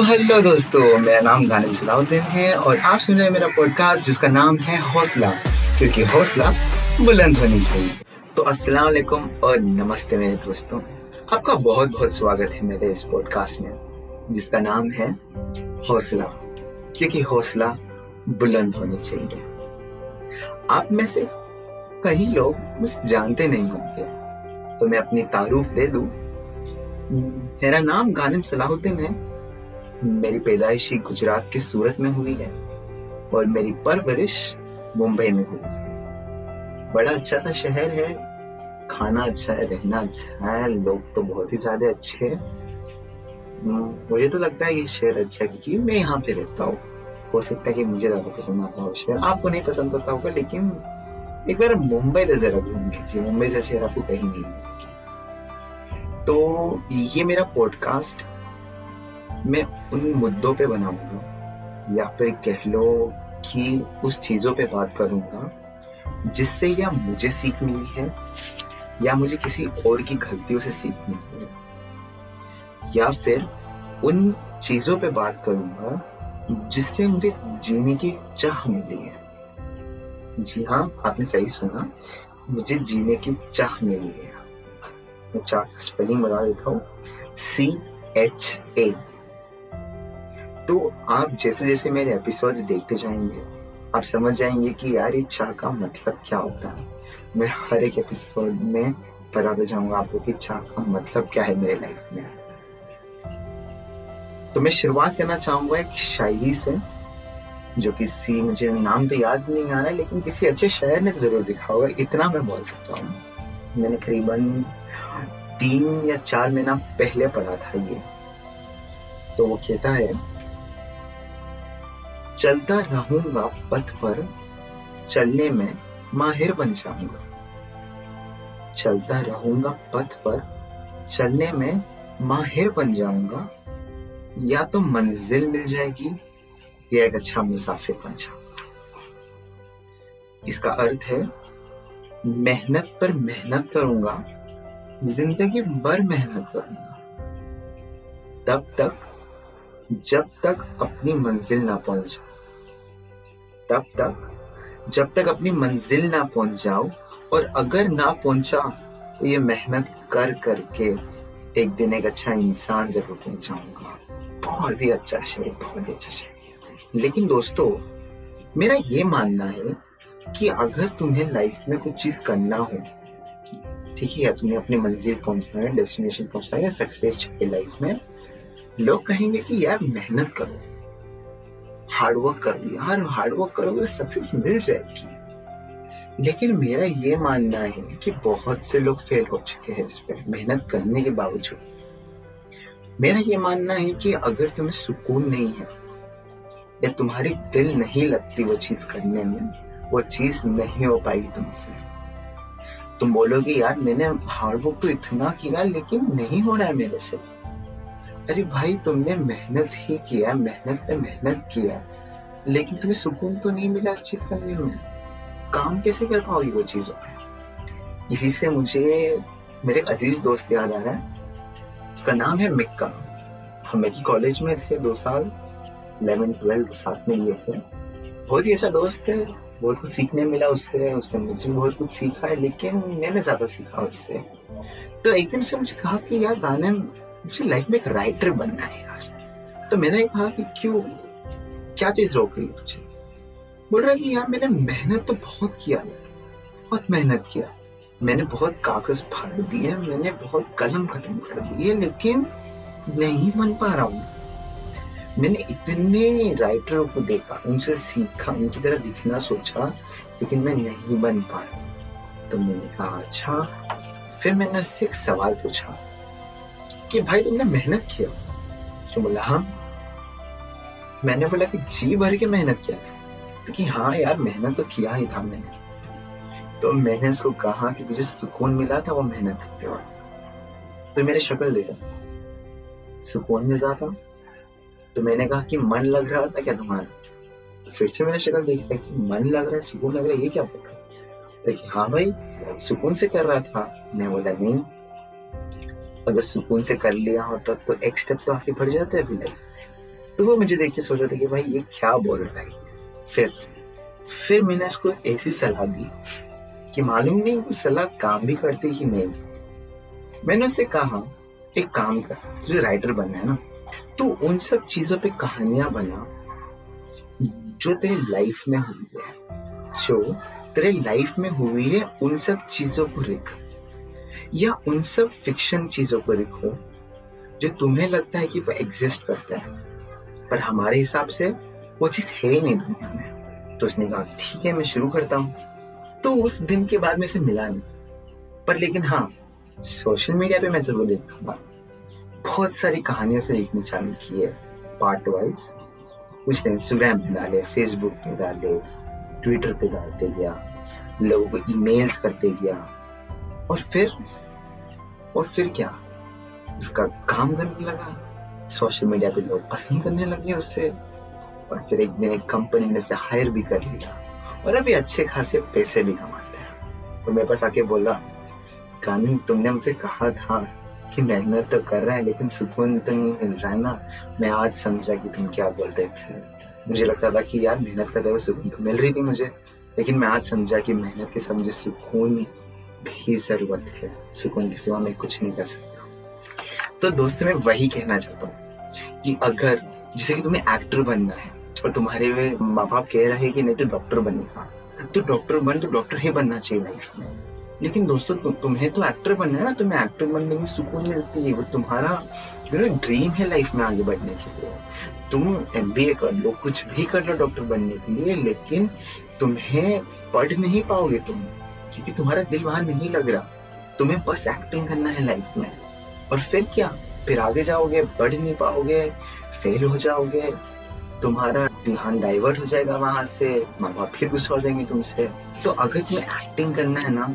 तो हेलो दोस्तों, मेरा नाम गानिब सलाउद्दीन है और आप सुन रहे हैं मेरा पॉडकास्ट जिसका नाम है हौसला, क्योंकि हौसला बुलंद होनी चाहिए। तो अस्सलाम वालेकुम और नमस्ते मेरे दोस्तों। आपका बहुत बहुत स्वागत है मेरे इस पॉडकास्ट में, जिसका नाम है हौसला, क्योंकि हौसला बुलंद होनी चाहिए। आप में से कई लोग मुझे जानते नहीं होंगे तो मैं अपनी तारुफ दे दूँ। मेरा नाम गानिम सलाहुद्दीन है मेरी पैदाइशी गुजरात के सूरत में हुई है और मेरी परवरिश मुंबई में हुई है। बड़ा अच्छा सा शहर है खाना अच्छा है रहना अच्छा है लोग तो बहुत ही ज़्यादा अच्छे हैं। हम्म, मुझे तो लगता है ये शहर अच्छा है क्योंकि मैं यहाँ पे रहता हूँ। हो सकता है कि मुझे ज़्यादा पसंद आता हो शहर। आपको नहीं पसंद आता होगा लेकिन एक बार मुंबई तो जरा घूम लीजिए। मुंबई से शहर आपको कहीं नहीं तो ये मेरा पॉडकास्ट मैं उन मुद्दों पे बनाऊँगा, या फिर कह लो कि उस चीज़ों पे बात करूँगा, जिससे या मुझे सीख मिली है, या मुझे किसी और की गलतियों से सीख मिली है। या फिर उन चीज़ों पे बात करूँगा, जिससे मुझे जीने की चाह मिली है। जी हाँ आपने सही सुना, मुझे जीने की चाह मिली है। मैं चाह स्पेलिंग बता देता हूँ। C H A. तो आप जैसे जैसे मेरे एपिसोड देखते जाएँगे, आप समझ जाएँगे कि यार ये चाह का मतलब क्या होता है। मैं हर एक एपिसोड में बताते जाऊँगा आपको कि चाह का मतलब क्या है मेरे लाइफ में। तो मैं शुरुआत करना चाहूँगा एक शायरी से, जो किसी, मुझे नाम तो याद नहीं आ रहा है, लेकिन किसी अच्छे शायर ने तो ज़रूर लिखा होगा, इतना मैं बोल सकता हूँ। मैंने करीबन तीन या चार महीना पहले पढ़ा था ये। तो वो कहता है चलता रहूँगा पथ पर, चलने में माहिर बन जाऊँगा। चलता रहूँगा पथ पर, चलने में माहिर बन जाऊँगा। या तो मंजिल मिल जाएगी, या एक अच्छा मुसाफिर बन जाऊँगा। इसका अर्थ है, मेहनत पर मेहनत करूँगा, ज़िंदगी भर मेहनत करूँगा। तब तक, जब तक अपनी मंजिल ना पहुँच जाऊँ तब तक जब तक अपनी मंजिल ना पहुँच जाओ और अगर ना पहुँचा तो ये मेहनत कर करके एक दिन एक अच्छा इंसान ज़रूर पहुँच जाऊँगा बहुत ही अच्छा शेर बहुत ही अच्छा शेर लेकिन दोस्तों, मेरा ये मानना है कि अगर तुम्हें लाइफ में कुछ चीज़ करना हो, ठीक है तुम्हें अपनी मंजिल पहुँचना है डेस्टिनेशन पहुँचना है सक्सेस लाइफ में, लोग कहेंगे कि यार मेहनत करो। हार्डवर्क करो यार हार्डवर्क करोगे सक्सेस मिल जाएगी। लेकिन मेरा ये मानना है कि बहुत से लोग फेल हो चुके हैं इस पर मेहनत करने के बावजूद। मेरा ये मानना है कि अगर तुम्हें सुकून नहीं है, या तुम्हारी दिल नहीं लगती वो चीज़ करने में, वो चीज़ नहीं हो पाएगी तुमसे, तुम बोलोगे, यार, मैंने हार्डवर्क तो इतना किया, लेकिन नहीं हो रहा है मेरे से। अरे भाई, तुमने मेहनत ही किया, मेहनत पे मेहनत किया। लेकिन तुम्हें सुकून तो नहीं मिला उस चीज़ करने में काम कैसे कर पाओगी वो चीज़ों? पे इसी से मुझे, मेरे अज़ीज़ दोस्त याद आ रहा है। उसका नाम है मिक्का। हम एक कॉलेज में थे दो साल। इलेवन ट्वेल्थ साथ में लिए थे। बहुत ही अच्छा दोस्त है। बहुत कुछ सीखने मिला उससे। उसने मुझे बहुत कुछ सीखा है, लेकिन मैंने ज़्यादा सीखा उससे। तो एक दिन उसने मुझे कहा कि, यार, गाने मुझे लाइफ में एक राइटर बनना है यार। तो मैंने कहा कि क्यों? क्या चीज़ रोक रही है तुझे? बोल रहा है कि यार मैंने मेहनत तो बहुत किया यार बहुत मेहनत किया। मैंने बहुत कागज़ फाड़ दिए, मैंने बहुत कलम खत्म कर दी है लेकिन नहीं बन पा रहा हूँ। मैंने इतने राइटरों को देखा, उनसे सीखा, उनकी तरह लिखना सोचा, लेकिन मैं नहीं बन पाया। तो मैंने कहा अच्छा। फिर मैंने उससे एक सवाल पूछा। कि भाई तुमने मेहनत किया तो बोला हाँ। मैंने बोला कि जी भर के मेहनत किया था। तो कि हाँ यार, मेहनत तो किया ही था मैंने। तो मैंने उसको कहा कि तुझे सुकून मिला था वो मेहनत करते वक्त तो मेरे शक्ल देखा। सुकून मिल रहा था। तो मैंने कहा कि मन लग रहा था क्या तुम्हारा? तो फिर से मैंने शक्ल देखा कि मन लग रहा है, सुकून लग रहा है, ये क्या बोल रहा है? तो हाँ भाई, सुकून से कर रहा था। मैं बोला, नहीं। अगर सुकून से कर लिया होता तो एक स्टेप तो आगे बढ़ जाते अभी लाइफ तो वो मुझे देख के सोच रहा था कि भाई ये क्या बोल रहा है फिर फिर मैंने उसको ऐसी सलाह दी कि मालूम नहीं वो सलाह काम भी करती कि नहीं। मैंने उससे कहा, एक काम कर, तुझे राइटर बनना है ना। तो उन सब चीज़ों पे कहानियाँ बना जो तेरे लाइफ में हुई है। जो तेरे लाइफ में हुई है, उन सब चीज़ों को लिख या उन सब फिक्शन चीज़ों को लिखो जो तुम्हें लगता है कि वो एग्जिस्ट करता है, पर हमारे हिसाब से वो चीज़ है ही नहीं दुनिया में। तो उसने कहा ठीक है, मैं शुरू करता हूँ। तो उस दिन के बाद में से मिला नहीं। पर लेकिन हाँ सोशल मीडिया पे मैं ज़रूर देखता हूँ। बहुत सारी कहानियों से लिखनी चालू की है। पार्ट वाइज कुछ इंस्टाग्राम पे डाले फेसबुक पे डाले ट्विटर पे डालते गया, लोगों को ईमेल्स करते गया। और फिर और फिर क्या? उसका काम करने लगा। सोशल मीडिया पे लोग पसंद करने लगे उससे। और फिर एक दिन एक कंपनी ने से हायर भी कर लिया। और अभी अच्छे खासे पैसे भी कमाते हैं। तो मेरे पास आके बोला, कानून, तुमने मुझसे कहा था कि मेहनत तो कर रहा है, लेकिन सुकून तो नहीं मिल रहा है ना। मैं आज समझा कि तुम क्या बोल रहे थे। मुझे लगता था कि यार मेहनत करते हुए सुकून तो मिल रही थी मुझे, लेकिन मैं आज समझा कि मेहनत के साथ मुझे सुकून भी ज़रूरत है। सुकून के सिवा मैं कुछ नहीं कर सकता। तो दोस्त मैं वही कहना चाहता हूँ कि अगर जैसे कि तुम्हें एक्टर बनना है और तुम्हारे माँ बाप कह रहे हैं कि नहीं तो डॉक्टर बनेगा। तो डॉक्टर बन तो डॉक्टर ही बनना चाहिए लाइफ में। लेकिन दोस्तों तु, तुम्हें तो एक्टर बनना है ना तुम्हें एक्टर बनने में सुकून मिलती है। वो तुम्हारा यू ड्रीम है लाइफ में आगे बढ़ने के लिए। तुम एमबीए कर लो कुछ भी कर लो डॉक्टर बनने के लिए लेकिन तुम्हें पढ़ नहीं पाओगे तुम। क्योंकि तुम्हारा दिल वहाँ नहीं लग रहा। तुम्हें बस एक्टिंग करना है लाइफ में। और फिर क्या? फिर आगे जाओगे, बढ़ नहीं पाओगे फेल हो जाओगे। तुम्हारा ध्यान डाइवर्ट हो जाएगा वहाँ से माँ बाप फिर गुस्सा हो जाएँगे तुमसे। तो अगर तुम्हें एक्टिंग करना है ना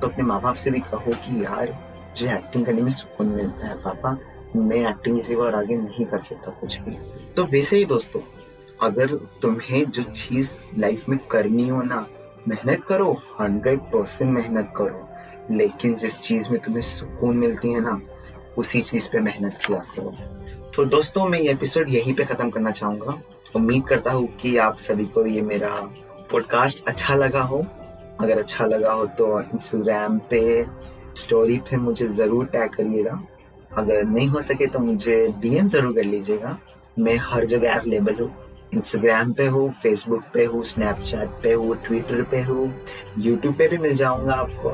तो अपने माँ बाप से भी कहो कि यार मुझे एक्टिंग करने में सुकून मिलता है, पापा, मैं एक्टिंग के और आगे नहीं कर सकता कुछ भी। तो वैसे ही दोस्तों, अगर तुम्हें जो चीज़ लाइफ में करनी हो ना मेहनत करो हंड्रेड परसेंट मेहनत करो। लेकिन जिस चीज़ में तुम्हें सुकून मिलती है ना, उसी चीज़ पे मेहनत किया करो। तो दोस्तों, मैं ये एपिसोड यहीं पे खत्म करना चाहूँगा। उम्मीद करता हूँ कि आप सभी को ये मेरा पॉडकास्ट अच्छा लगा हो। अगर अच्छा लगा हो तो इंस्टाग्राम पे स्टोरी पे मुझे ज़रूर टैग करिएगा। अगर नहीं हो सके तो मुझे डीएम ज़रूर कर लीजिएगा। मैं हर जगह अवेलेबल हूँ। इंस्टाग्राम पे हूँ फेसबुक पे हूँ स्नैपचैट पे हूँ ट्विटर पे हूँ यूट्यूब पे भी मिल जाऊँगा आपको।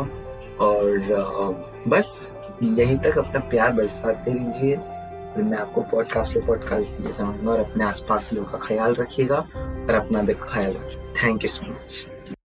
और बस यहीं तक अपना प्यार बरसाते रहिए। फिर मैं आपको पॉडकास्ट पे पॉडकास्ट दिए जाऊँगा और अपने आसपास लोगों का ख्याल रखिएगा और अपना भी ख्याल रखिए। Thank you so much